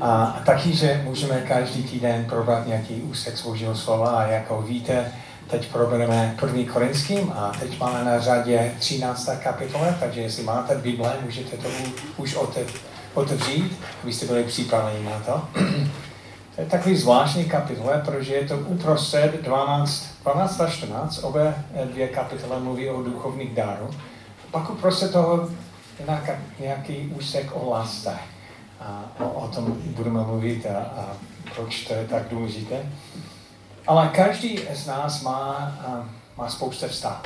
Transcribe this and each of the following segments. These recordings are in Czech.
A, taky, že můžeme každý týden probrat nějaký úsek z Božího slova a jako víte, teď probereme první korinským a teď máme na řadě 13. kapitole, takže jestli máte Bible, můžete to už otevřít, abyste byli připraveni na to. To je takový zvláštní kapitole, protože je to uprostřed 12, 12 a 14, obě dvě kapitole mluví o duchovních dáru. Pak uprostřed toho je nějaký úsek o lásce. A o, o tom budeme mluvit a, a proč to je tak důležité. Ale každý z nás má, má spoustu vztahů.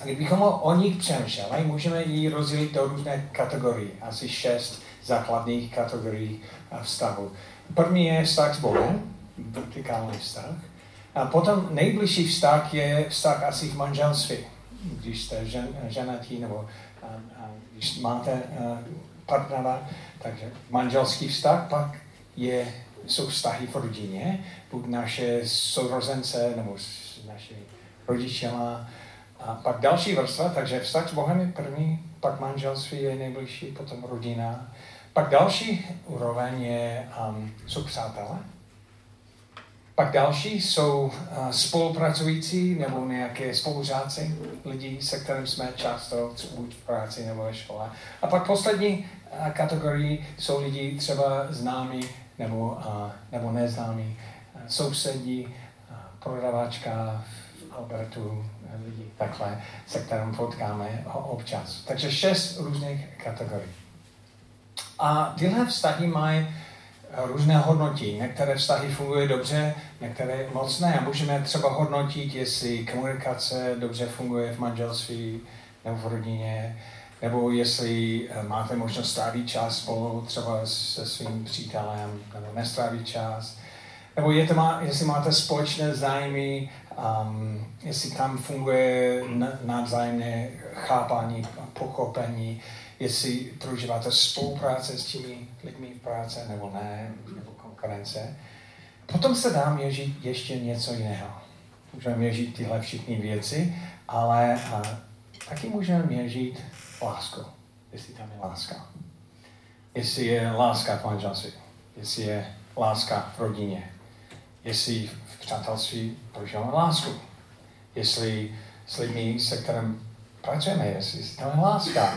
A kdybychom o nich přemýšleli, můžeme ji rozdělit do různé kategorie, asi šest základních kategorií vztahu. První je vztah s Bohem, vertikální vztah. A potom nejbližší vztah je vztah asi v manželství. Když jste žen, ženatí nebo a, a, když máte a, partnera, takže manželský vztah, pak je, jsou vztahy v rodině, buď naše sourozence nebo s naši rodičema. A pak další vrstva, takže vztah s Bohem je první, pak manželství je nejbližší, potom rodina. Pak další úroveň je, um, jsou přátelé. Pak další jsou uh, spolupracující nebo nějaké spolužáci, lidi, se kterým jsme často buď v práci nebo ve škole. A pak poslední uh, kategorii jsou lidi třeba známí nebo, uh, nebo neznámí, sousedí, prodavačka v Albertu, lidi takhle, se kterým potkáme občas. Takže šest různých kategorií. A tyhle vztahy mají různé hodnotí. Některé vztahy fungují dobře, některé moc ne. Můžeme třeba hodnotit, jestli komunikace dobře funguje v manželství nebo v rodině, nebo jestli eh, máte možnost strávit čas spolu třeba se svým přítelem, nebo nestrávit čas. Nebo je to má, jestli máte společné zájmy, um, jestli tam funguje navzájemné chápání, pochopení, jestli prožíváte spolupráce s těmi lidmi v práci nebo ne, nebo konkurence. Potom se dá měřit ještě něco jiného. Můžeme měřit tyhle všechny věci, ale a, taky můžeme měřit lásku, jestli tam je láska. Jestli je láska v manželství, jestli je láska v rodině, jestli v přátelství prožíváme lásku, jestli s lidmi, se kterým pracujeme, jestli tam láska,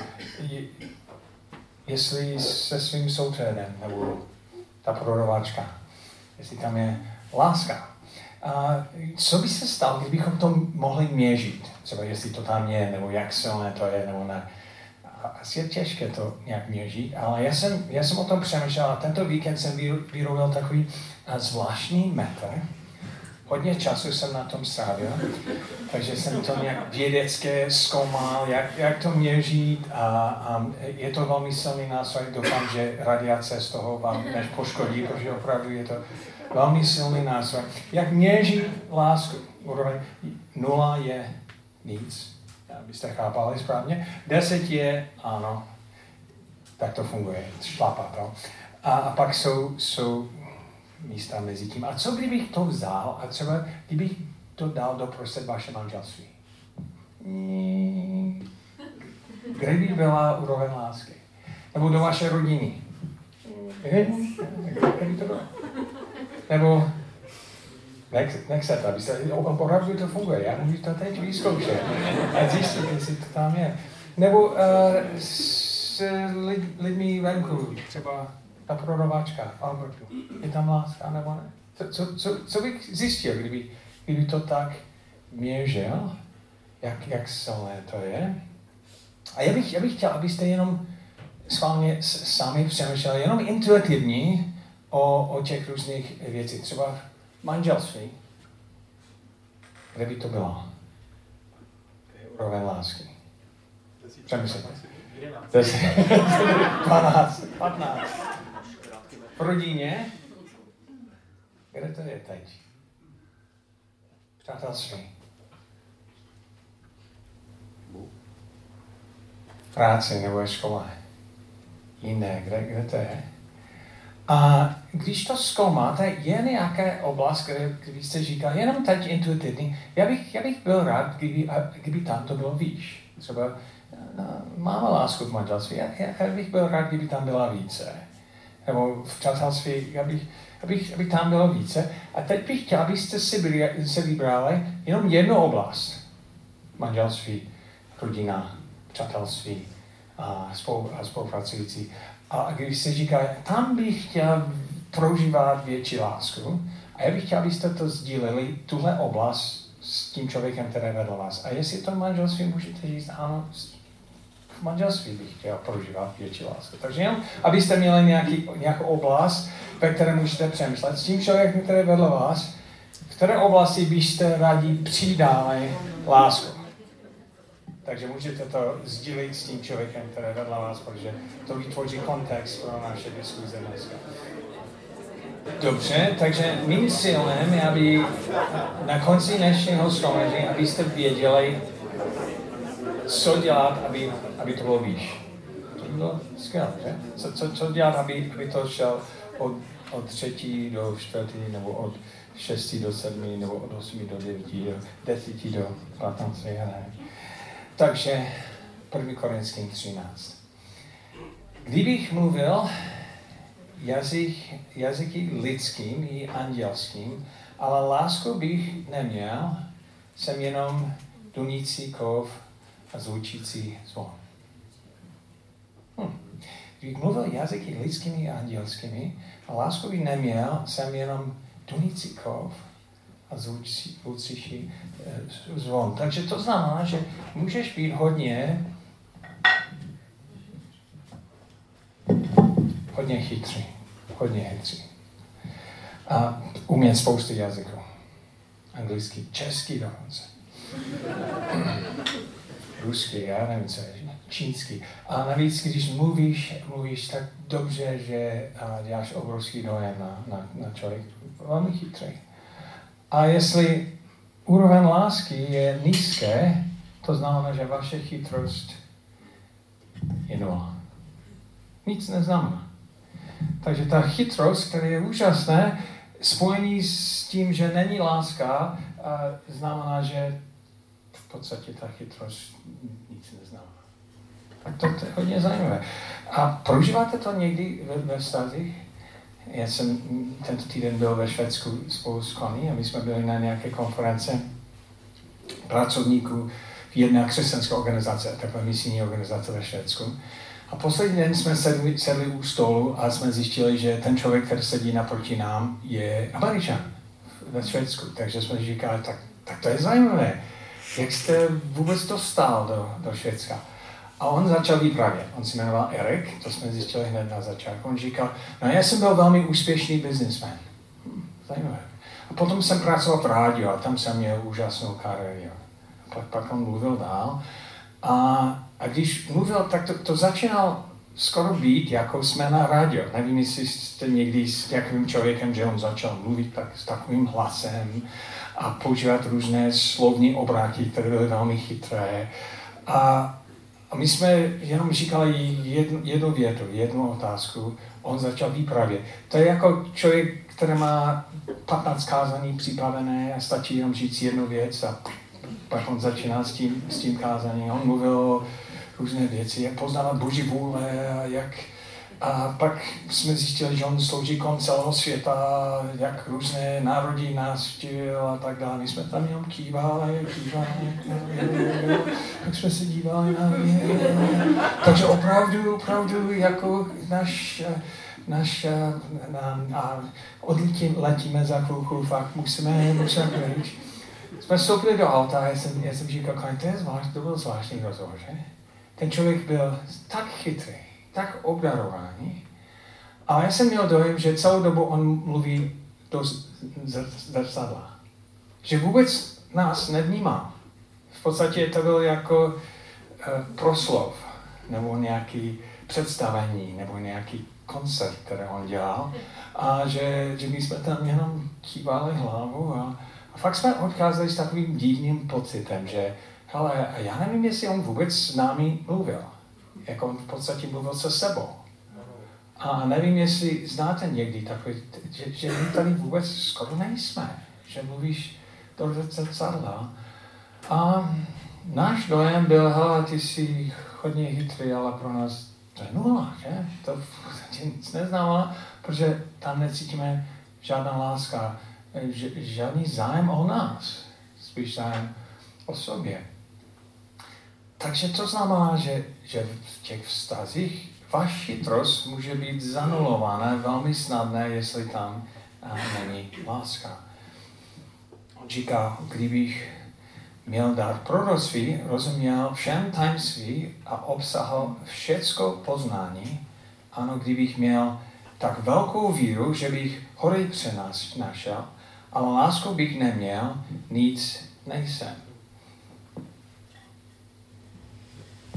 jestli se svým sousedem nebo ta prodavačka, jestli tam je láska. A co by se stalo, kdybychom to mohli měřit? Třeba jestli to tam je, nebo jak silné to je, nebo ne. Asi je těžké to nějak měřit, ale já jsem, já jsem o tom přemýšlel a tento víkend jsem vyrobil takový zvláštní metr, hodně času jsem na tom strávil, takže jsem to nějak vědecké zkoumal, jak, jak to měřit a, a je to velmi silný nástroj. Doufám, že radiace z toho vám než poškodí, protože opravdu je to velmi silný nástroj. Jak měřit lásku? Úroveň nula je nic, abyste chápali správně. Deset je ano, tak to funguje, šlapa to. A, a pak jsou, jsou místa mezi tím. A co kdybych to vzal a třeba kdybych to dal do prostřed vaše manželství? Kde by byla úroveň lásky? Nebo do vaše rodiny? Kde by to bylo? Nebo nech, nech se opravdu to funguje, já můžu to teď vyzkoušet a zjistit, jestli to tam je. Nebo uh, s lid, lidmi venku, třeba ta prodavačka Albertu, je tam láska nebo ne? Co, co, co, co bych zjistil, kdyby, kdyby to tak měřil, jak, jak silné to je? A já bych, já bych chtěl, abyste jenom s vámi sami přemýšleli, jenom intuitivní o, o těch různých věcích. Třeba manželství, kde by to bylo? Úroveň lásky. Přemýšlejte. 12, 15 v rodině, kde to je teď? Přátelství. Práci nebo ve škole. Jiné, kde, kde to je? A když to zkoumáte, je nějaká oblast, kde, kde jste říkal, jenom teď intuitivní, já bych, já bych byl rád, kdyby, kdyby tam to bylo výš. Třeba no, máme lásku v manželství, já, já bych byl rád, kdyby tam byla více nebo v přátelství, abych, abych, abych tam bylo více. A teď bych chtěl, abyste si, byli, si vybrali jenom jednu oblast. Manželství, rodina, přátelství a, spolu, a spolupracující. A když se říká, tam bych chtěl prožívat větší lásku, a já bych chtěl, abyste to sdíleli, tuhle oblast s tím člověkem, který vedl vás. A jestli to manželství můžete říct, ano, v manželství bych chtěl prožívat větší lásku. Takže jenom, abyste měli nějaký, nějakou oblast, ve které můžete přemýšlet. S tím člověkem, který vedl vás, v které oblasti byste rádi přidali lásku. Takže můžete to sdílit s tím člověkem, který vedl vás, protože to vytvoří kontext pro naše diskuze dneska. Dobře, takže mým cílem je, aby na konci dnešního shromaždění, abyste věděli, co dělat, aby, aby to bylo výš. To by bylo skvělé, že? Co, co, co dělat, aby, aby to šel od, od třetí do čtvrtý, nebo od šestý do sedmý, nebo od osmi do devíti, do desíti do patnácti, Takže 1. Korinským 13. Kdybych mluvil jazyk, jazyky lidským i andělským, ale lásku bych neměl, jsem jenom dunící kov zvučící zvon. Hm. Kdybych mluvil jazyky lidskými a andělskými a bych neměl, jsem jenom dunící kov a zvučící eh, zvon. Takže to znamená, že můžeš být hodně hodně chytrý, hodně chytrý. A umět spousty jazyků. Anglický, český dokonce. Ruský, já nevím, co je, čínský. A navíc, když mluvíš, mluvíš tak dobře, že děláš obrovský dojem na, na, na člověk. Velmi chytrý. A jestli úroveň lásky je nízké, to znamená, že vaše chytrost je nula. Nic neznamená. Takže ta chytrost, která je úžasná, spojení s tím, že není láska, znamená, že v podstatě ta chytrost nic neznamená. Tak to, to je hodně zajímavé. A prožíváte to někdy ve, ve vztazích? Já jsem tento týden byl ve Švédsku spolu s Connie a my jsme byli na nějaké konference pracovníků v jedné křesťanské organizace, takové misijní organizace ve Švédsku. A poslední den jsme sedli, sedli u stolu a jsme zjistili, že ten člověk, který sedí naproti nám, je Američan ve Švédsku. Takže jsme říkali, tak, tak to je zajímavé. Jak jste vůbec dostal do, do Švédska? A on začal vyprávět. On se jmenoval Erik, to jsme zjistili hned na začátku. On říkal, no já jsem byl velmi úspěšný businessman. Hm, zajímavé. A potom jsem pracoval v rádiu a tam jsem měl úžasnou kariéru. Pak, pak on mluvil dál. A a když mluvil, tak to, to začínal skoro být, jako jsme na rádio. Nevím, jestli jste někdy s takovým člověkem, že on začal mluvit tak, s takovým hlasem a používat různé slovní obráty, které byly velmi chytré. A, my jsme jenom říkali jednu, jednu větu, jednu otázku. On začal vyprávět. To je jako člověk, který má 15 kázaní připravené a stačí jenom říct jednu věc a pak on začíná s tím, s tím kázaním. On mluvil o různé věci, jak poznávat Boží vůle jak a pak jsme zjistili, že on slouží kon celého světa, jak různé národy nás a tak dále. My jsme tam jenom kývali, kývali, tak jsme se dívali na Takže opravdu, opravdu jako náš, náš na, a odletím, letíme za chvilku, fakt musíme, musíme pryč. Jsme vstoupili do auta a já jsem, já jsem říkal, to je zvlášť, to byl zvláštní rozhovor, že? ten člověk byl tak chytrý, tak obdarovaný. A já jsem měl dojem, že celou dobu on mluví do zrcadla. Že vůbec nás nevnímá. V podstatě to byl jako uh, proslov, nebo nějaký představení, nebo nějaký koncert, který on dělal. A že, že my jsme tam jenom kývali hlavu a, a fakt jsme odcházeli s takovým divným pocitem, že ale já nevím, jestli on vůbec s námi mluvil. Jako v podstatě mluvil se sebou. A nevím, jestli znáte někdy takový, že, že my tady vůbec skoro nejsme. Že mluvíš do zrcadla. A náš dojem byl, hele, ty jsi hodně chytrý, ale pro nás to je nula, že? To nic neznamená, protože tam necítíme žádná láska, žádný zájem o nás, spíš zájem o sobě. Takže to znamená, že, že v těch vztazích váš chytrost může být zanulovaná velmi snadné, jestli tam není láska. On říká, kdybych měl dar proroctví, rozuměl všem tajemství a obsahal všecko poznání, ano, kdybych měl tak velkou víru, že bych hory přenášel, ale lásku bych neměl, nic nejsem.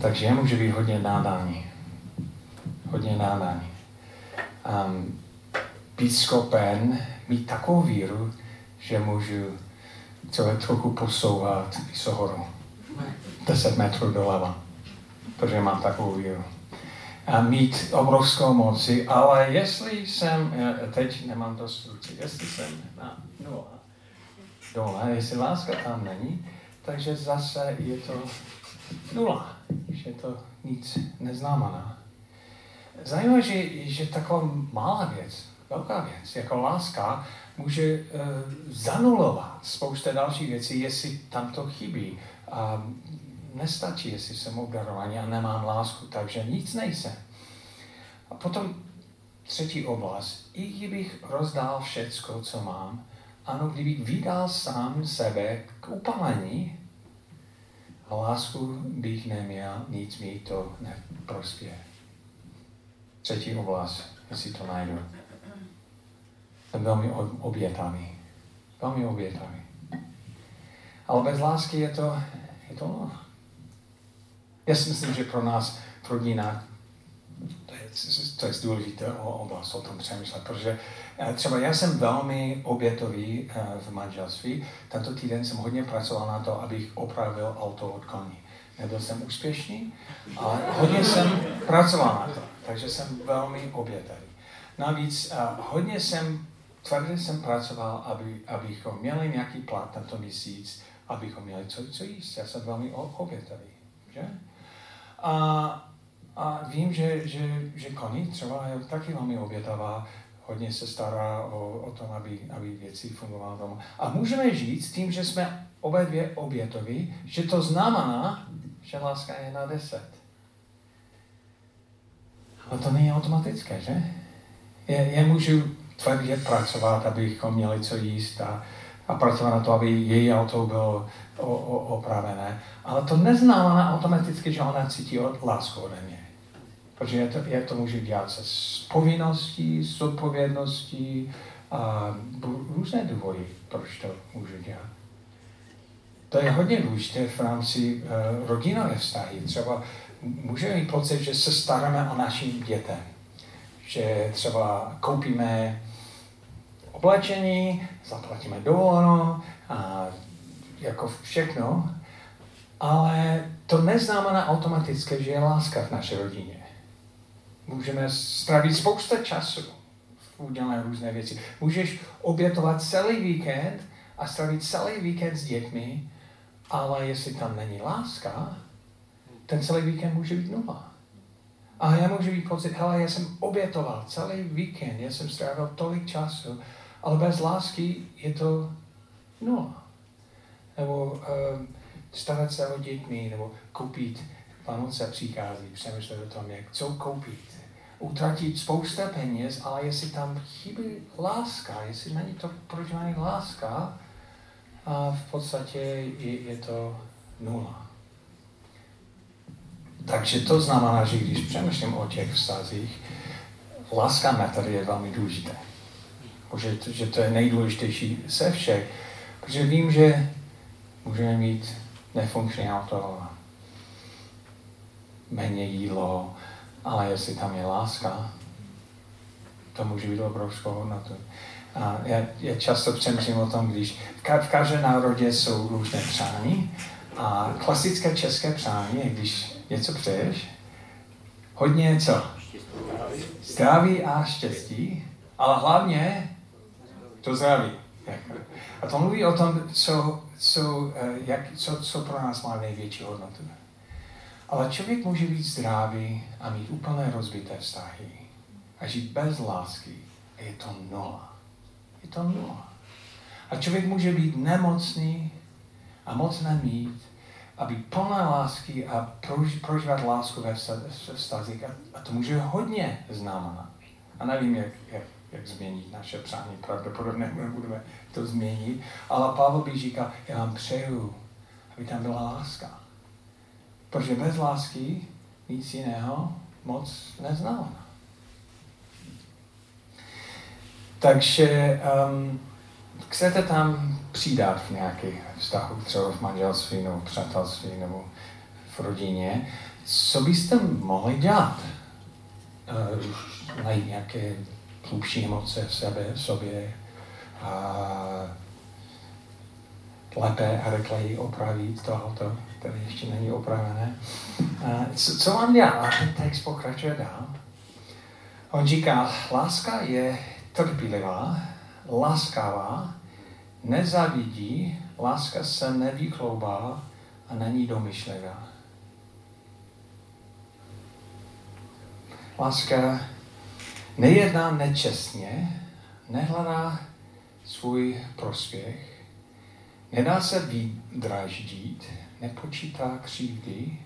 Takže já můžu být hodně nádání. Hodně nádání. Um, být schopen mít takovou víru, že můžu celé trochu posouvat Vysohoru. 10 metrů doleva, protože mám takovou víru. A mít obrovskou moci, ale jestli jsem, teď nemám dost ruci, jestli jsem na nula dole, jestli láska tam není, takže zase je to nula, že to nic neznamená. Zajímavé, že, že taková malá věc, velká věc, jako láska, může uh, zanulovat spousta dalších věcí, jestli tam to chybí. A nestačí, jestli jsem obdarovaný a nemám lásku, takže nic nejsem. A potom třetí oblast. I kdybych rozdál všecko, co mám, ano, kdybych vydal sám sebe k upalení, a lásku bych neměl, nic mi to neprospěje. Třetí oblast, jestli to najdu. Jsem velmi obětavý. Velmi obětavý. Ale bez lásky je to, je to no. Já si myslím, že pro nás, pro rodina, to je, to důležité o oblast o tom přemýšlet, protože eh, třeba já jsem velmi obětový eh, v manželství. Tento týden jsem hodně pracoval na to, abych opravil auto od koní. Nebyl jsem úspěšný, ale hodně jsem pracoval na to, takže jsem velmi obětavý. Navíc uh, hodně jsem tvrdě jsem pracoval, aby, abychom měli nějaký plat tento měsíc, abychom měli co, co jíst. Já jsem velmi obětavý. Že? A, a vím, že, že, že Connie třeba je taky velmi obětavá, hodně se stará o, o tom, aby, aby věci fungovaly doma. A můžeme říct tím, že jsme obě dvě obětoví, že to znamená, že láska je na deset. Ale to není automatické, že? Já, já můžu tvrdě pracovat, abychom měli co jíst a, a pracovat na to, aby její auto bylo o, o, opravené. Ale to neznamená automaticky, že ona cítí lásku ode mě. Protože je to, je to může dělat se s povinností, s odpovědností a různé důvody, proč to může dělat. To je hodně důležité v rámci uh, rodinové vztahy. Třeba můžeme mít pocit, že se staráme o našim dětem. Že třeba koupíme oblečení, zaplatíme dovolenou a jako všechno, ale to neznamená automaticky, že je láska v naší rodině. Můžeme strávit spousta času v udělané různé věci. Můžeš obětovat celý víkend a strávit celý víkend s dětmi, ale jestli tam není láska, ten celý víkend může být nula. A já můžu být pocit, hele, já jsem obětoval celý víkend, já jsem strávil tolik času, ale bez lásky je to nula. Nebo um, starat se o dětmi, nebo koupit, Vánoce přichází, přemýšlet o tom, jak, co koupit. Utratit spousta peněz, ale jestli tam chybí láska, jestli není to proč není láska, a v podstatě je, je to nula. Takže to znamená, že když přemýšlím o těch vztazích, láska metody je velmi důležité že, že to je nejdůležitější ze všech. Protože vím, že můžeme mít nefunkční auto, méně jídlo, ale jestli tam je láska, to může být obrovskou hodnotu. A já, já často přemýšlím o tom, když v, ka- v každé národě jsou různé přání a klasické české přání je, když něco přeješ, hodně co? Zdraví a štěstí, ale hlavně to zdraví. A to mluví o tom, co, co, eh, jak, co, co pro nás má největší hodnotu. Ale člověk může být zdravý a mít úplně rozbité vztahy a žít bez lásky. A je to nula. Je to nula. A člověk může být nemocný a moc nemít a být plná lásky a prož, prožívat lásku ve vztazích. A, a to může hodně znamenat. A nevím, jak, jak, jak změnit naše přání, pravděpodobně nebudeme to změnit, ale Pavel by říkal, já vám přeju, aby tam byla láska. Protože bez lásky nic jiného moc neznamená. Takže um, chcete tam přidat v nějakých vztahu, třeba v manželství nebo přátelství nebo v rodině, co byste mohli dělat? Uh, najít nějaké hlubší emoce v sebe, v sobě a lépe a rychleji opravit tohoto, které ještě není opravené. Uh, co, co mám dělat? Ten text pokračuje dál. On říká, láska je trpělivá, laskavá, nezavidí, láska se nevykloubá a není domyšlivá. Láska nejedná nečestně, nehledá svůj prospěch, nedá se vydraždít, nepočítá křivdy,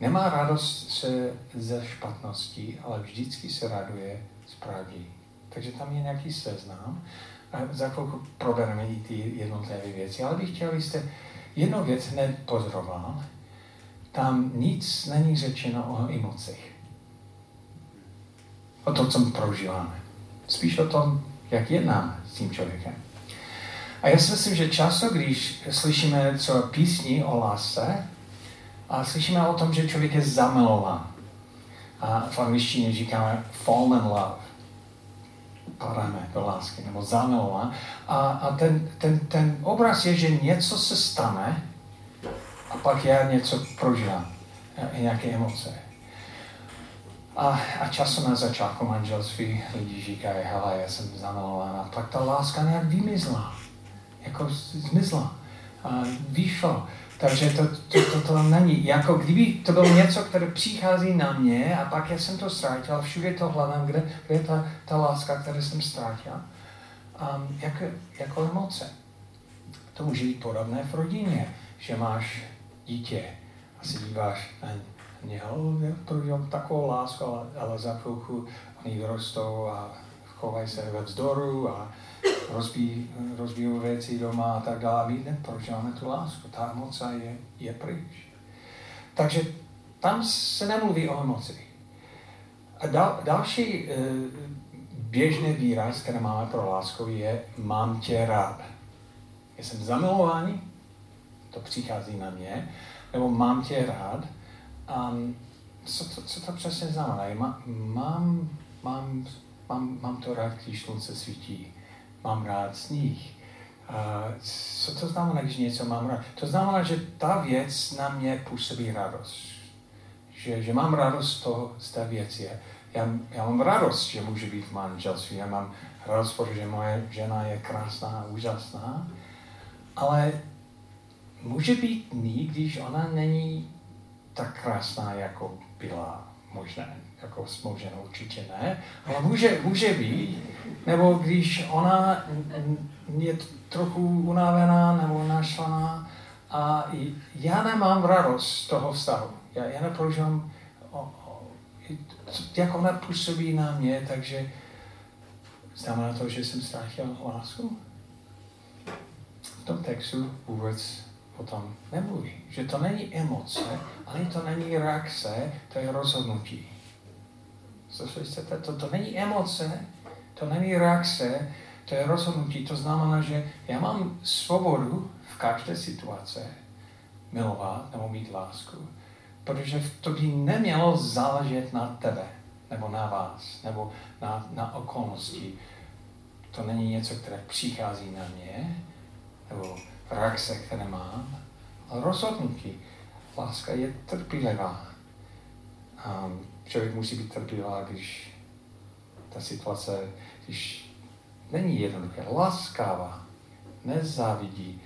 nemá radost se ze špatnosti, ale vždycky se raduje z pravdy. Takže tam je nějaký seznam a za chvilku probereme i ty jednotlivé věci. Ale bych chtěl, abyste jednu věc nepozoroval. Tam nic není řečeno o emocích. O tom, co prožíváme. Spíš o tom, jak jednáme s tím člověkem. A já si myslím, že často, když slyšíme co písni o lásce, a slyšíme o tom, že člověk je zamilován. A v angličtině říkáme fall in love padáme do lásky nebo zamilován. A, a ten, ten, ten obraz je, že něco se stane a pak já něco prožívám, nějaké emoce. A, a často na začátku manželství lidi říkají, hele, já jsem zamilován a pak ta láska nějak vymizla, jako zmizla, a vyšlo. Takže to, to, to, to není, jako kdyby to bylo něco, které přichází na mě a pak já jsem to ztratil všude to hledám, kde, kde je ta, ta láska, kterou jsem ztratil. Um, jako, jako emoce. To může být podobné v rodině, že máš dítě a si díváš na něho, to takovou lásku, ale, ale za chvilku oni rostou a chovají se ve vzdoru a rozbí, rozbíjí věci doma a tak dále. My neprožíváme tu lásku. Ta emoce je, je pryč. Takže tam se nemluví o emoci. A dal, další e, běžný výraz, který máme pro lásku, je mám tě rád. Jsem zamilovaný, to přichází na mě, nebo mám tě rád. Um, co, to, co to přesně znamená? Mám, mám, mám, mám, mám to rád, když slunce svítí mám rád sníh. A co to znamená, když něco mám rád? To znamená, že ta věc na mě působí radost. Že, že mám radost toho, z té věci. Já, já mám radost, že můžu být v manželství. Já mám radost, protože moje žena je krásná úžasná. Ale může být ní, když ona není tak krásná, jako byla možná jako smouženou určitě ne, ale může, může být, nebo když ona je trochu unavená nebo naštvaná a já nemám radost z toho vztahu. Já, já neprožívám, jak ona působí na mě, takže znamená to, že jsem ztratil lásku? V tom textu vůbec o tom nemluví. Že to není emoce, ale to není reakce, to je rozhodnutí. Slyšíte, to, to není emoce, to není reakce, to je rozhodnutí. To znamená, že já mám svobodu v každé situaci milovat nebo mít lásku. Protože to by nemělo záležet na tebe, nebo na vás, nebo na, na okolnosti. To není něco, které přichází na mě, nebo reakce, které mám, ale rozhodnutí. Láska je trpělivá. Um, člověk musí být trpělivá, když ta situace, když není jednoduché, laskavá, nezávidí,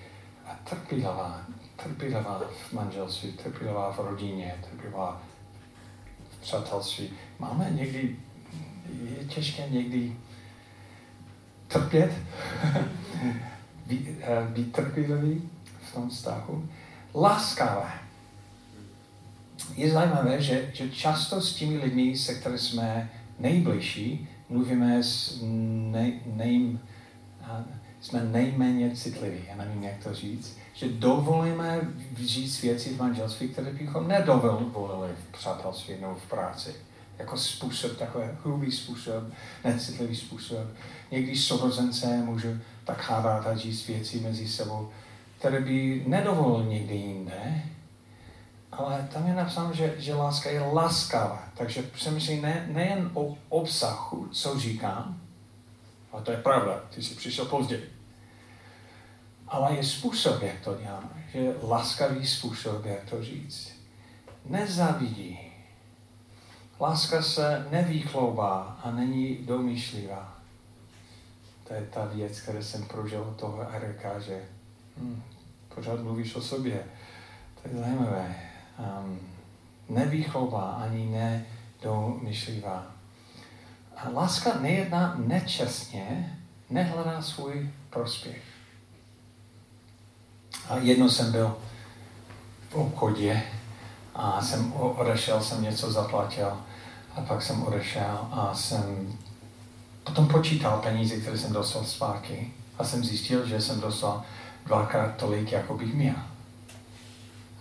a trpělivá, trpělivá v manželství, trpělivá v rodině, trpělivá v přátelství. Máme někdy, je těžké někdy trpět, být, eh, být trpělivý v tom vztahu. Laskavé. Je zajímavé, že, že často s těmi lidmi, se kterými jsme nejbližší, mluvíme s nej, nej, jsme nejméně citliví, já nevím, jak to říct, že dovolíme říct věci v manželství, které bychom nedovolili v přátelství nebo v práci. Jako způsob, takový hrubý způsob, necitlivý způsob. Někdy sourozence můžu tak hádat a říct věci mezi sebou, které by nedovolil někdy jinde, ale tam je napsáno, že, že láska je laskavá. Takže přemýšlej ne, nejen o obsahu, co říkám, a to je pravda, ty jsi přišel později. Ale je způsob, jak to děláme. Že je laskavý způsob, jak to říct. Nezavidí. Láska se nevýchloubá a není domýšlivá. To je ta věc, kterou jsem prožil od toho Erika, že hm, pořád mluvíš o sobě. To je zajímavé. Um, nevýchová ani nedomyšlivá. Láska nejedná nečestně, nehledá svůj prospěch. A jednou jsem byl v obchodě a jsem odešel, jsem něco zaplatil a pak jsem odešel a jsem potom počítal peníze, které jsem dostal zpátky a jsem zjistil, že jsem dostal dvakrát tolik, jako bych měl.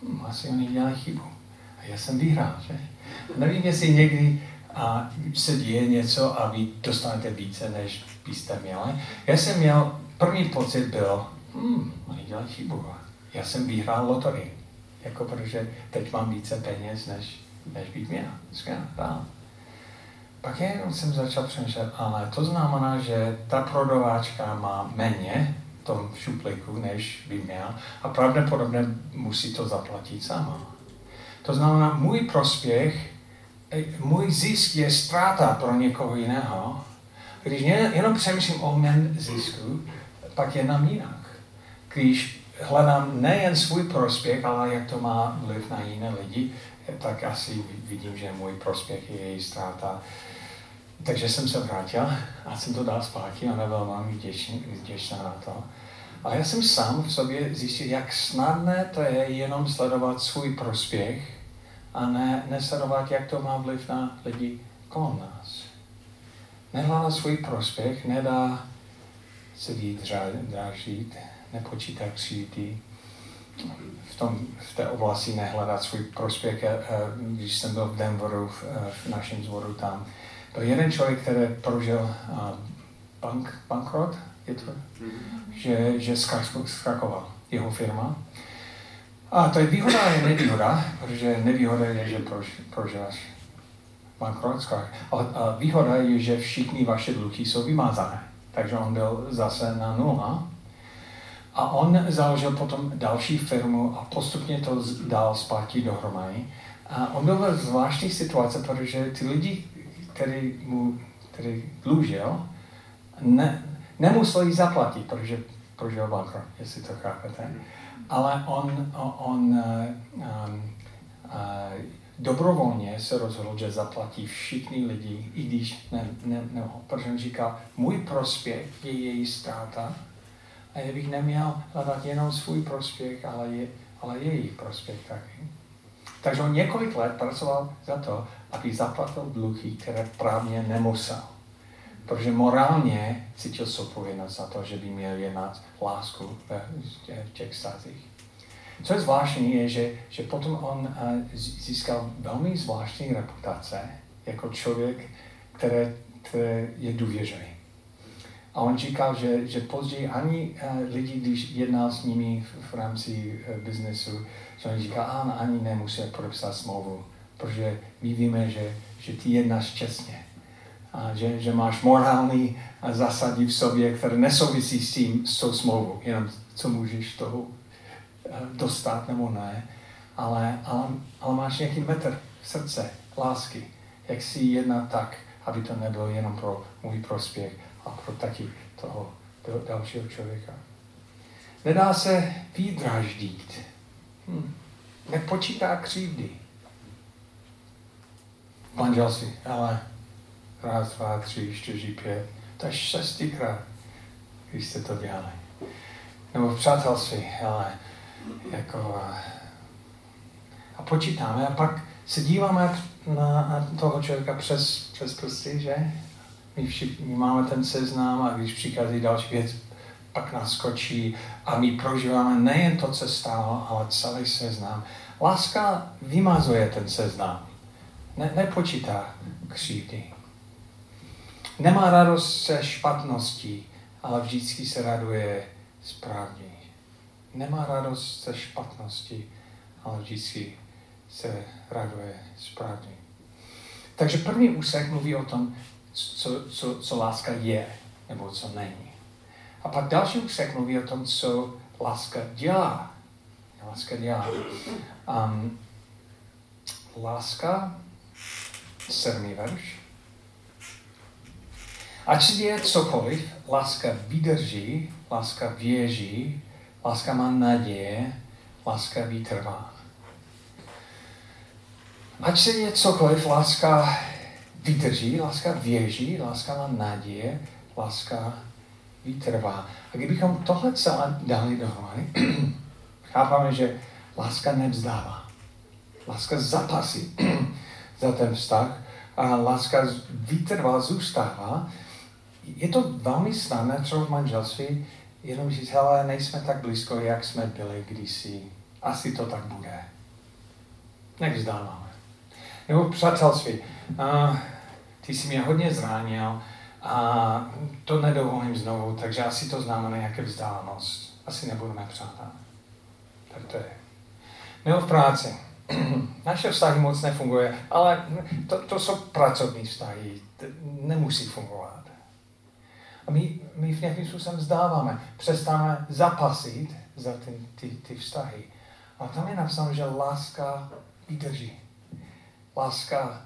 Hm, asi oni dělají chybu. A já jsem vyhrál, že? Nevím, jestli někdy a se děje něco a vy dostanete více, než byste měli. Já jsem měl, první pocit byl, hm, oni dělají chybu. Já jsem vyhrál loterii, jako protože teď mám více peněz, než, než bych měl. Skvělá, Pak jenom jsem začal přemýšlet, ale to znamená, že ta prodováčka má méně tom šuplíku, než by měl a pravděpodobně musí to zaplatit sama. To znamená, můj prospěch můj zisk je ztráta pro někoho jiného. Když jenom přemýšlím o mém zisku, pak je nám jinak. Když hledám nejen svůj prospěch, ale jak to má vliv na jiné lidi, tak asi vidím, že můj prospěch je její ztráta. Takže jsem se vrátil a jsem to dal zpátky a nebyl vděčný, vděčná na to. A já jsem sám v sobě zjistil, jak snadné to je jenom sledovat svůj prospěch a ne, nesledovat, jak to má vliv na lidi kolem nás. Nehledá svůj prospěch, nedá se víc drážit, nepočítat křivdy. V, tom, v té oblasti nehledat svůj prospěch. Když jsem byl v Denveru, v, v našem zvoru tam, byl jeden člověk, který prožil bank, bankrot, je to, mm-hmm. že, že zkrakoval jeho firma a to je výhoda a je nevýhoda, protože nevýhoda je, že prož, prožíváš bankrot. A, a výhoda je, že všichni vaše dluhy jsou vymázané. Takže on byl zase na nula. A on založil potom další firmu a postupně to dal zpátky dohromady. A on byl ve zvláštní situaci, protože ty lidi, který mu který dlužil, ne, nemuseli zaplatit, protože prožil bankrot, jestli to chápete. Ale on, on um, uh, dobrovolně se rozhodl, že zaplatí všichni lidi, i když ne, ne, ne, protože on říká, můj prospěch je její ztráta a já bych neměl hledat jenom svůj prospěch, ale, je, ale její prospěch taky. Takže on několik let pracoval za to, aby zaplatil dluhy, které právně nemusel protože morálně cítil zodpovědnost za to, že by měl jednat lásku v těch stazích. Co je zvláštní, je, že, že potom on eh, získal velmi zvláštní reputace jako člověk, který, který je důvěřový. A on říkal, že, že později ani uh, lidi, když jednal s nimi v, v rámci uh, biznesu, že on říkal, ano, ani nemusí podepsat smlouvu, protože my víme, že, že ty jednáš čestně a že, že máš morální zásady v sobě, které nesouvisí s tím, s tou smlouvou, jenom co můžeš toho eh, dostat nebo ne, ale, ale, ale máš nějaký metr srdce, lásky, jak si jednat tak, aby to nebylo jenom pro můj prospěch a pro taky toho dalšího člověka. Nedá se výdraždít. Hm. Nepočítá křivdy. Manželství, ale raz, dva, tři, čtyři, pět, to je šestikrát, když jste to dělali. Nebo v přátelství, ale jako a počítáme a pak se díváme na, na toho člověka přes, přes prsty, že? My, všichni, my máme ten seznam a když přichází další věc, pak nás skočí a my prožíváme nejen to, co stálo, ale celý seznam. Láska vymazuje ten seznam. Ne, nepočítá křivdy. Nemá radost se špatností, ale vždycky se raduje správně. Nemá radost se špatností, ale vždycky se raduje správně. Takže první úsek mluví o tom, co, co, co láska je, nebo co není. A pak další úsek mluví o tom, co láska dělá. Láska dělá. Um, láska, sedmý verš. Ať se děje cokoliv, láska vydrží, láska věří, láska má naděje, láska vytrvá. Ať se děje cokoliv, láska vydrží, láska věří, láska má naděje, láska vytrvá. A kdybychom tohle celé dali dohromady, chápáme, že láska nevzdává. Láska zapasí za ten vztah a láska vytrvá, zůstává. Je to velmi snadné třeba v manželství, jenom říct, ale nejsme tak blízko, jak jsme byli kdysi. Asi to tak bude. Nevzdáváme. Nebo přátelství. Uh, ty jsi mě hodně zranil a to nedovolím znovu, takže asi to znamená nějaké vzdálenost. Asi nebudeme přátelé. Tak to je. Nebo v práci. Naše vztahy moc nefunguje, ale to, to jsou pracovní vztahy. Nemusí fungovat. A my, my v nějakým způsobem vzdáváme, přestáváme zapasit za ty, ty, ty vztahy. A tam je napsáno, že láska vydrží. Láska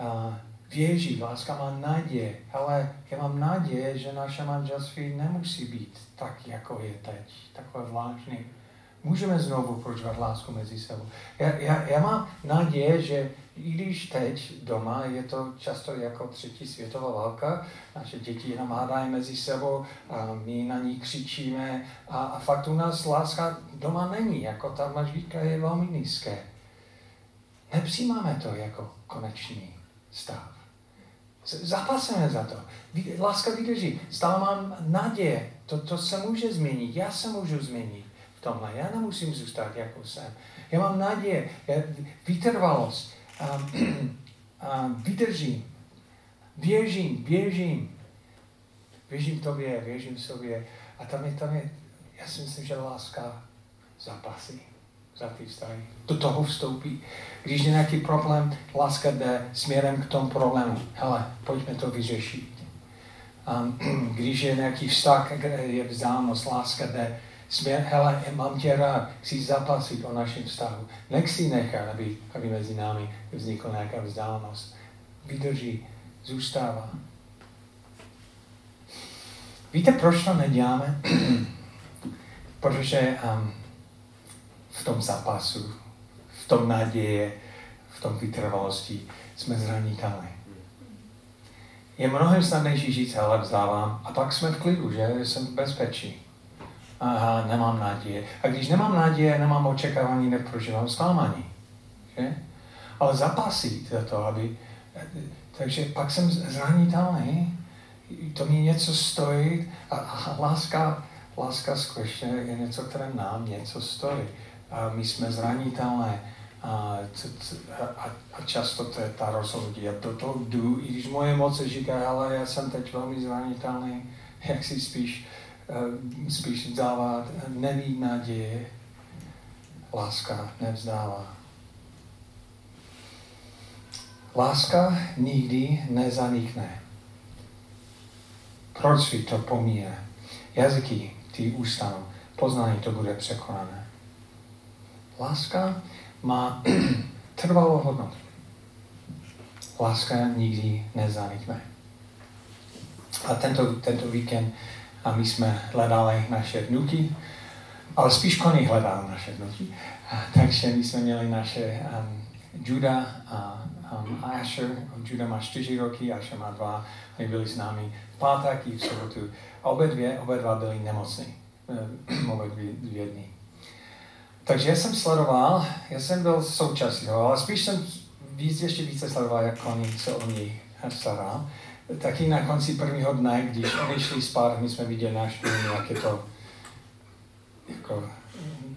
uh, věří, láska má naděje, ale já mám naděje, že naše manželství nemusí být tak, jako je teď, takové zvláštní. Můžeme znovu prožívat lásku mezi sebou. Já, já, já mám naděje, že i když teď doma je to často jako třetí světová válka, naše děti nám hádají mezi sebou, a my na ní křičíme a, a fakt u nás láska doma není, jako ta mažvíka je velmi nízké. Nepřijímáme to jako konečný stav. Zapaseme za to. Láska vydrží. Stále mám naděje. To, to se může změnit. Já se můžu změnit v tomhle. Já nemusím zůstat, jako jsem. Já mám naděje. Já, vytrvalost. Um, um, vydržím. Věřím, věřím. Věřím tobě, věřím sobě. A tam je, tam je, já si myslím, že láska zapasí za ty vztahy. Do toho vstoupí. Když je nějaký problém, láska jde směrem k tomu problému. Hele, pojďme to vyřešit. Um, když je nějaký vztah, je vzdálenost, láska jde směr, hele, mám tě rád, chci zapasit o našem vztahu. Nechci nechat, aby, aby mezi námi vznikla nějaká vzdálenost. Vydrží, zůstává. Víte, proč to neděláme? Protože um, v tom zápasu, v tom naděje, v tom vytrvalosti jsme zranitelní. Je mnohem snadnější říct, ale vzdávám, a pak jsme v klidu, že jsem v bezpečí. Aha, nemám naděje. A když nemám naděje, nemám očekávání, neprožívám zklamání. Že? Ale zapasit za to, aby... Takže pak jsem zranitelný, to mě něco stojí a, a láska, láska skutečně je něco, které nám něco stojí a my jsme zranitelné a, a, a často to je ta rozhodnutí. Já do toho jdu, i když moje moce říkají, ale já jsem teď velmi zranitelný, jak si spíš, uh, spíš vzdávat, nemít naděje, láska nevzdává. Láska nikdy nezanikne. Proč to pomíje? Jazyky, ty ústanou, poznání to bude překonané. Láska má trvalou hodnotu. Láska nikdy nezanikne. A tento, tento víkend a my jsme hledali naše vnuky ale spíš koní hledá naše hnutí. Takže my jsme měli naše um, Juda a um, Asher. Juda má čtyři roky, Asher má dva. Oni byli s námi v pátek i v sobotu. A obě dvě, obě dva byli nemocní. Uh, obě dvě, dvě dny. Takže já jsem sledoval, já jsem byl součástí ale spíš jsem víc, ještě více sledoval, jak koní se o ní stará. Taky na konci prvního dne, když oni šli spát, my jsme viděli náš dům, jak je to jako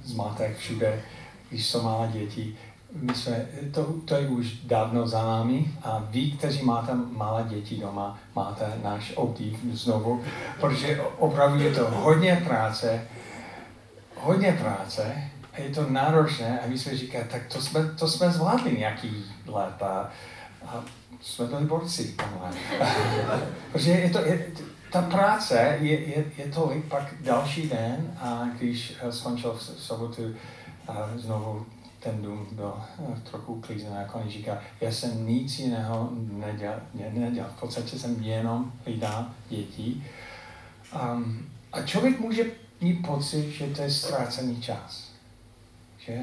zmátek všude, když jsou malé děti. My jsme, to, to je už dávno za námi a vy, kteří máte malé děti doma, máte náš obdiv znovu, protože opravdu je to hodně práce, hodně práce a je to náročné a my jsme říkali, tak to jsme, to jsme zvládli nějaký let a, jsme byli borci protože je to, je, ta práce je, je, je tolik, pak další den, a když eh, skončil v sobotu, a znovu ten dům byl eh, trochu uklízený, jako on říká, já jsem nic jiného nedělal, nedělal. v podstatě jsem jenom hlídal děti. Um, a člověk může mít pocit, že to je ztrácený čas. Že?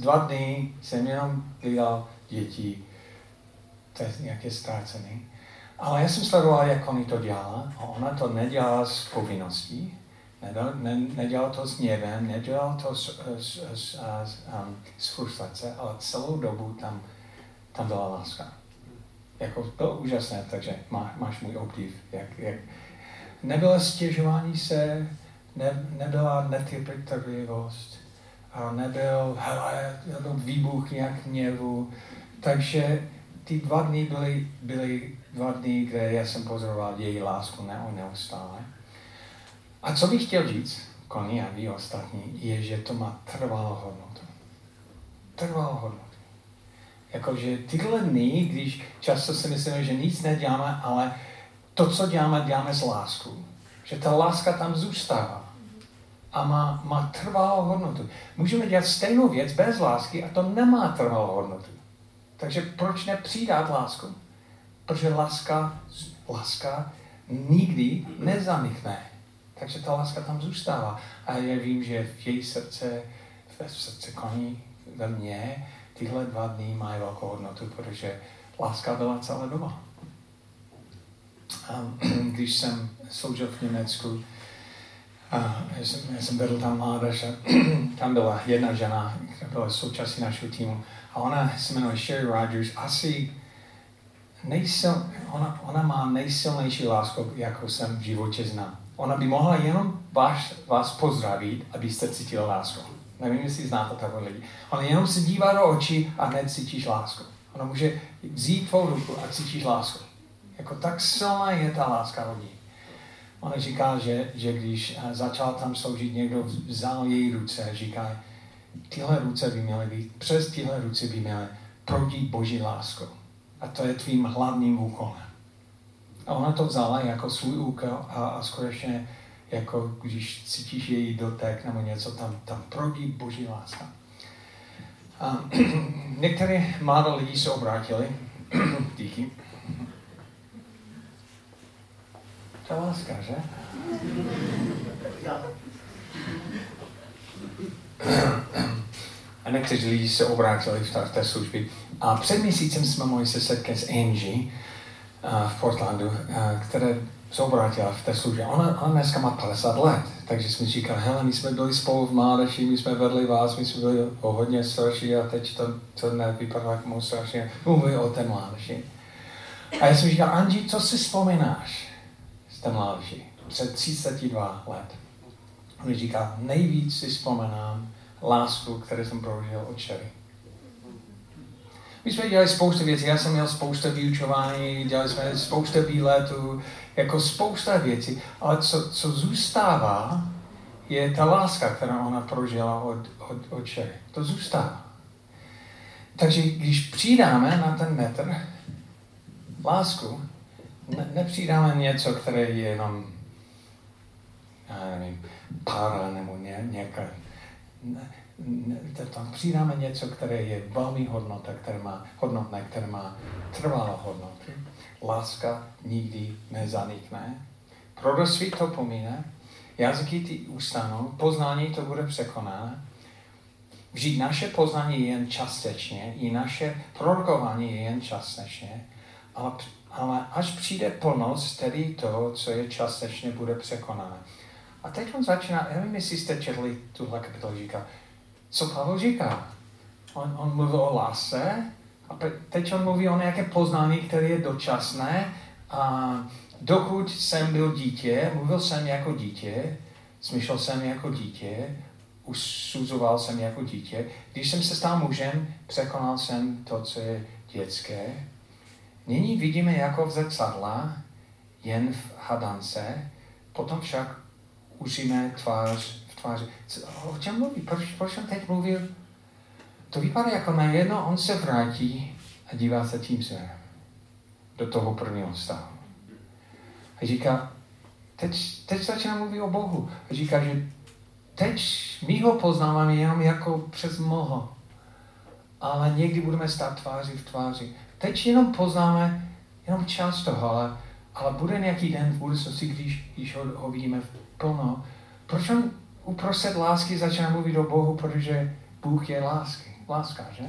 Dva dny jsem jenom hlídal děti, to je nějaké ztrácený. Ale já jsem sledoval, jak oni to dělá a ona to nedělala z povinností, ne, nedělal to s něvem, nedělal to s, s, s, s, um, s frustrace, ale celou dobu tam, tam byla láska. Jako bylo úžasné, takže má, máš můj obdiv. Jak, jak nebylo stěžování se, ne, nebyla netrpělivost, a nebyl, hele, nebyl výbuch nějak hněvu. Takže ty dva dny byly, byly dva dny, kde já jsem pozoroval její lásku neustále. A co bych chtěl říct, Koni a vy ostatní, je, že to má trvalou hodnotu. Trvalou hodnotu. Jakože tyhle dny, když často si myslíme, že nic neděláme, ale to, co děláme, děláme s láskou. Že ta láska tam zůstává. A má, má trvalou hodnotu. Můžeme dělat stejnou věc bez lásky a to nemá trvalou hodnotu. Takže proč nepřidat lásku? Protože láska, láska nikdy nezamykne. Takže ta láska tam zůstává. A já vím, že v její srdce, v srdce koní ve mně, tyhle dva dny mají velkou hodnotu, protože láska byla celá doba. A když jsem sloužil v Německu, a já jsem, já jsem vedl tam mládež a tam byla jedna žena, která byla součástí našeho týmu a ona se jmenuje Sherry Rogers. Asi nejsil, ona, ona má nejsilnější lásku, jakou jsem v životě znal ona by mohla jenom vás, vás pozdravit, abyste cítili lásku. Nevím, jestli znáte takové lidi. Ona jenom se dívá do očí a hned cítíš lásku. Ona může vzít tvou ruku a cítíš lásku. Jako tak silná je ta láska od ní. Ona říká, že, že když eh, začal tam sloužit, někdo vzal její ruce a říká, tyhle ruce by měly být, přes tyhle ruce by měly prodít Boží lásku. A to je tvým hlavním úkolem. A ona to vzala jako svůj úkol a, a skutečně jako když cítíš její dotek nebo něco, tam, tam prodí boží láska. A některé mladé lidi se obrátili, díky. Je láska, že? A někteří lidi se obrátili v té, službě. A před měsícem jsme mohli se setkat s Angie, v Portlandu, které se obrátila v té službě. Ona, ona dneska má 50 let, takže jsme říkali, hele, my jsme byli spolu v mládeži, my jsme vedli vás, my jsme byli o hodně starší a teď to, to nevypadá jako moc strašně. Mluví o té mládeži. A já jsem říkal, Anži, co si vzpomínáš té mládeži? Před 32 let. On říká, nejvíc si vzpomínám lásku, kterou jsem prožil od Cherry. My jsme dělali spoustu věcí, já jsem měl spoustu vyučování, dělali jsme spoustu výletů, jako spousta věcí, ale co, co zůstává, je ta láska, která ona prožila od, od, od Sherry. To zůstává. Takže když přidáme na ten metr lásku, ne, nepřidáme něco, které je jenom já nevím, para nebo ně, nějaká, ne, tam přidáme něco, které je velmi hodnota, které má, hodnotné, které má trvalou hodnotu. Láska nikdy nezanikne. Proroctví to pomíne. jazyky ty ustanou, poznání to bude překonané. Vždyť naše poznání je jen částečně, i naše prorokování je jen částečně, ale, ale až přijde plnost, tedy to, co je částečně, bude překonané. A teď on začíná, já nevím, jestli jste četli tuhle kapitolu, říká, co Pavel říká? On, on mluvil o lásce, a teď on mluví o nějaké poznání, které je dočasné. A dokud jsem byl dítě, mluvil jsem jako dítě, smyšlel jsem jako dítě, usuzoval jsem jako dítě. Když jsem se stal mužem, překonal jsem to, co je dětské. Nyní vidíme jako v zrcadla, jen v hadance, potom však užíme tvář v tváři. Co, o čem mluví? Proč, proč on teď mluvil? To vypadá jako najednou on se vrátí a dívá se tím směrem do toho prvního stavu. A říká, teď, teď začíná mluvit o Bohu. A říká, že teď my ho poznáváme jenom jako přes mlho. Ale někdy budeme stát tváři v tváři. Teď jenom poznáme jenom část toho, ale, ale bude nějaký den v budoucnosti, když, když ho, ho vidíme plno. Proč on uprostřed lásky začíná mluvit o Bohu? Protože Bůh je lásky. Láska, že?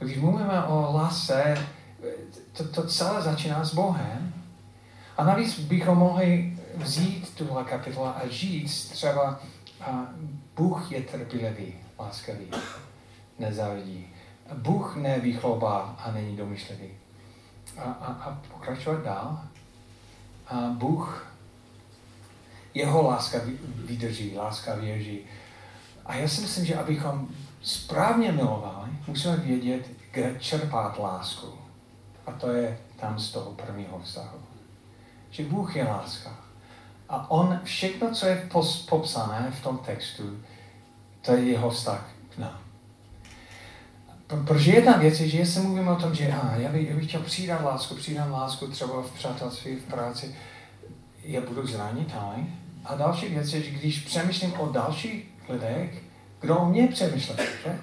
A když mluvíme o lásce, to, to celé začíná s Bohem. A navíc bychom mohli vzít tuhle kapitola a říct třeba, a Bůh je trpělivý, láskavý, nezávidí. Bůh nevychlobá a není domyšlivý. A, a, a pokračovat dál. A Bůh, jeho láska vydrží, láska věří. A já si myslím, že abychom správně milovali, musíme vědět, kde čerpat lásku. A to je tam z toho prvního vztahu. Že Bůh je láska. A on, všechno, co je popsané v tom textu, to je jeho vztah k nám. Protože jedna věc je, že jestli mluvím o tom, že a, já, bych, já bych chtěl přidat lásku, přidám lásku třeba v přátelství, v práci, já budu zranitelný. A další věc je, že když přemýšlím o dalších lidech, kdo o mě přemýšlí, že?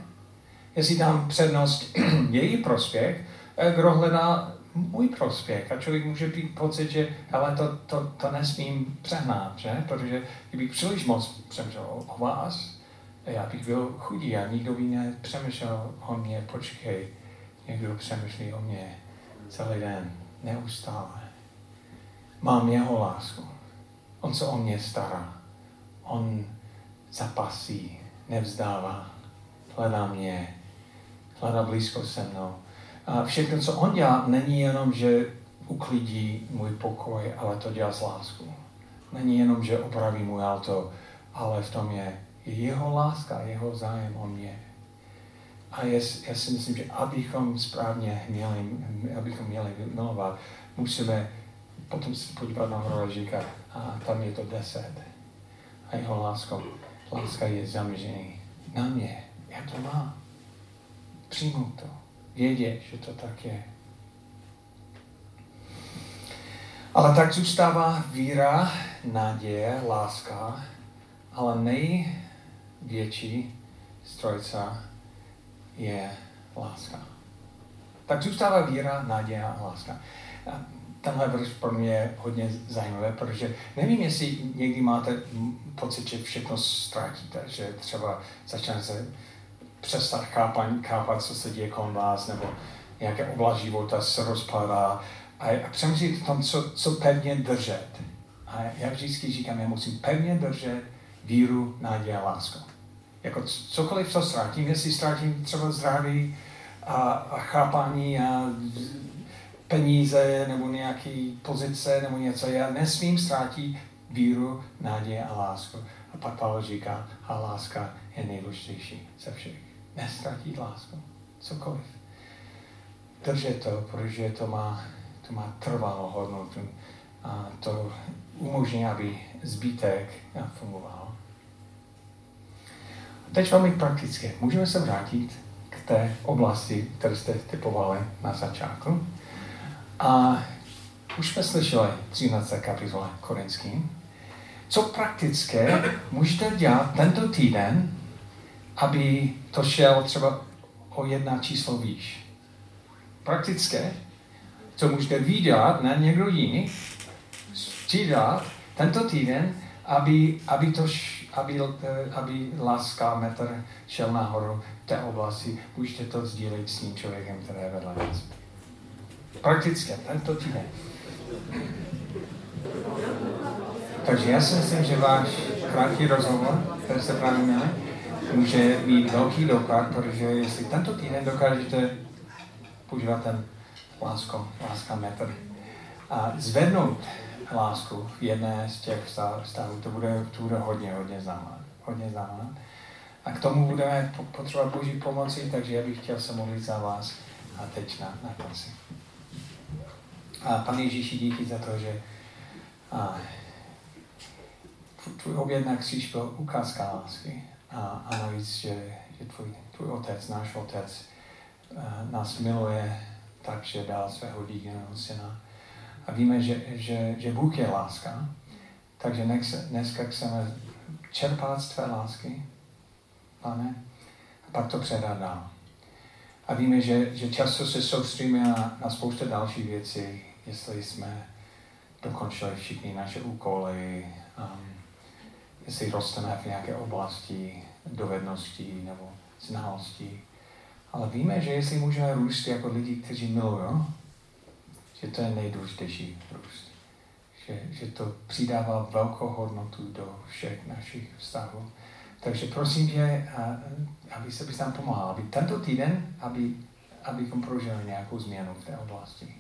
Jestli dám přednost její prospěch, eh, kdo hledá můj prospěch. A člověk může být pocit, že ale to, to, to nesmím přehnat, že? Protože kdybych příliš moc přemýšlel o vás, já bych byl chudý a nikdo by nepřemýšlel o mě, počkej, někdo přemýšlí o mě celý den, neustále. Mám jeho lásku. On se o mě stará. On zapasí, nevzdává, hledá mě, hledá blízko se mnou. A všechno, co on dělá, není jenom, že uklidí můj pokoj, ale to dělá z lásku. Není jenom, že opraví můj auto, ale v tom je jeho láska, jeho zájem o mě. A je, já si myslím, že abychom správně měli, abychom měli milovat, musíme potom se podívat na a a tam je to deset. A jeho láska, láska je zaměřený na mě. Já to mám. Přijmout to vědět, že to tak je. Ale tak zůstává víra, naděje, láska, ale největší strojca je láska. Tak zůstává víra, naděje a láska. A tenhle verš pro mě je hodně zajímavé, protože nevím, jestli někdy máte pocit, že všechno ztratíte, že třeba začnete přestat chápat, chápat, co se děje kolem vás, nebo nějaké oblast života se rozpadá. A, a přemýšlít o tom, co, co pevně držet. A já vždycky říkám, já musím pevně držet víru, naděje a lásku. Jako cokoliv, co ztratím, jestli ztratím třeba zdraví a, a chápání a peníze nebo nějaký pozice nebo něco, já nesmím ztratit víru, naděje a lásku. A pak Pavel říká, a láska je nejdůležitější ze všech nestratit lásku. Cokoliv. Držet to, protože to má, to má trvalou hodnotu. A to umožní, aby zbytek fungoval. Teď velmi praktické. Můžeme se vrátit k té oblasti, které jste typovali na začátku. A už jsme slyšeli 13. kapitola Korinským. Co praktické můžete dělat tento týden, aby to šel třeba o jedna číslo výš. Praktické, co můžete vydělat na někdo jiný, přidat tento týden, aby, aby, to, aby, aby láska metr šel nahoru v té oblasti, můžete to sdílet s tím člověkem, který je vedle vás. Prakticky, tento týden. Takže já si myslím, že váš krátký rozhovor, který se právě měli, může mít velký dopad, protože jestli tento týden dokážete používat ten lásko, láska metr a zvednout lásku v jedné z těch vztahů, to bude, to bude hodně, hodně znamenat. Hodně znamenat. A k tomu budeme potřebovat Boží pomoci, takže já bych chtěl se modlit za vás a teď na, na konci. A Pane Ježíši, díky za to, že a, tvůj oběd na kříž byl ukázka lásky. A, a navíc, že, že tvůj, tvůj otec, náš otec, a, nás miluje tak, že dal svého jediného syna. A víme, že, že, že Bůh je láska, takže dneska chceme čerpat z tvé lásky, pane, a pak to předat dál. A víme, že, že často se soustředíme na, na spoustu dalších věcí, jestli jsme dokončili všichni naše úkoly, um, jestli rosteme v nějaké oblasti dovedností nebo znalostí. Ale víme, že jestli můžeme růst jako lidi, kteří milují, že to je nejdůležitější růst. Že, že to přidává velkou hodnotu do všech našich vztahů. Takže prosím tě, aby se bys nám pomohl, aby tento týden, aby, abychom prožili nějakou změnu v té oblasti.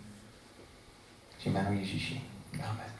V jménu Ježíši. Amen.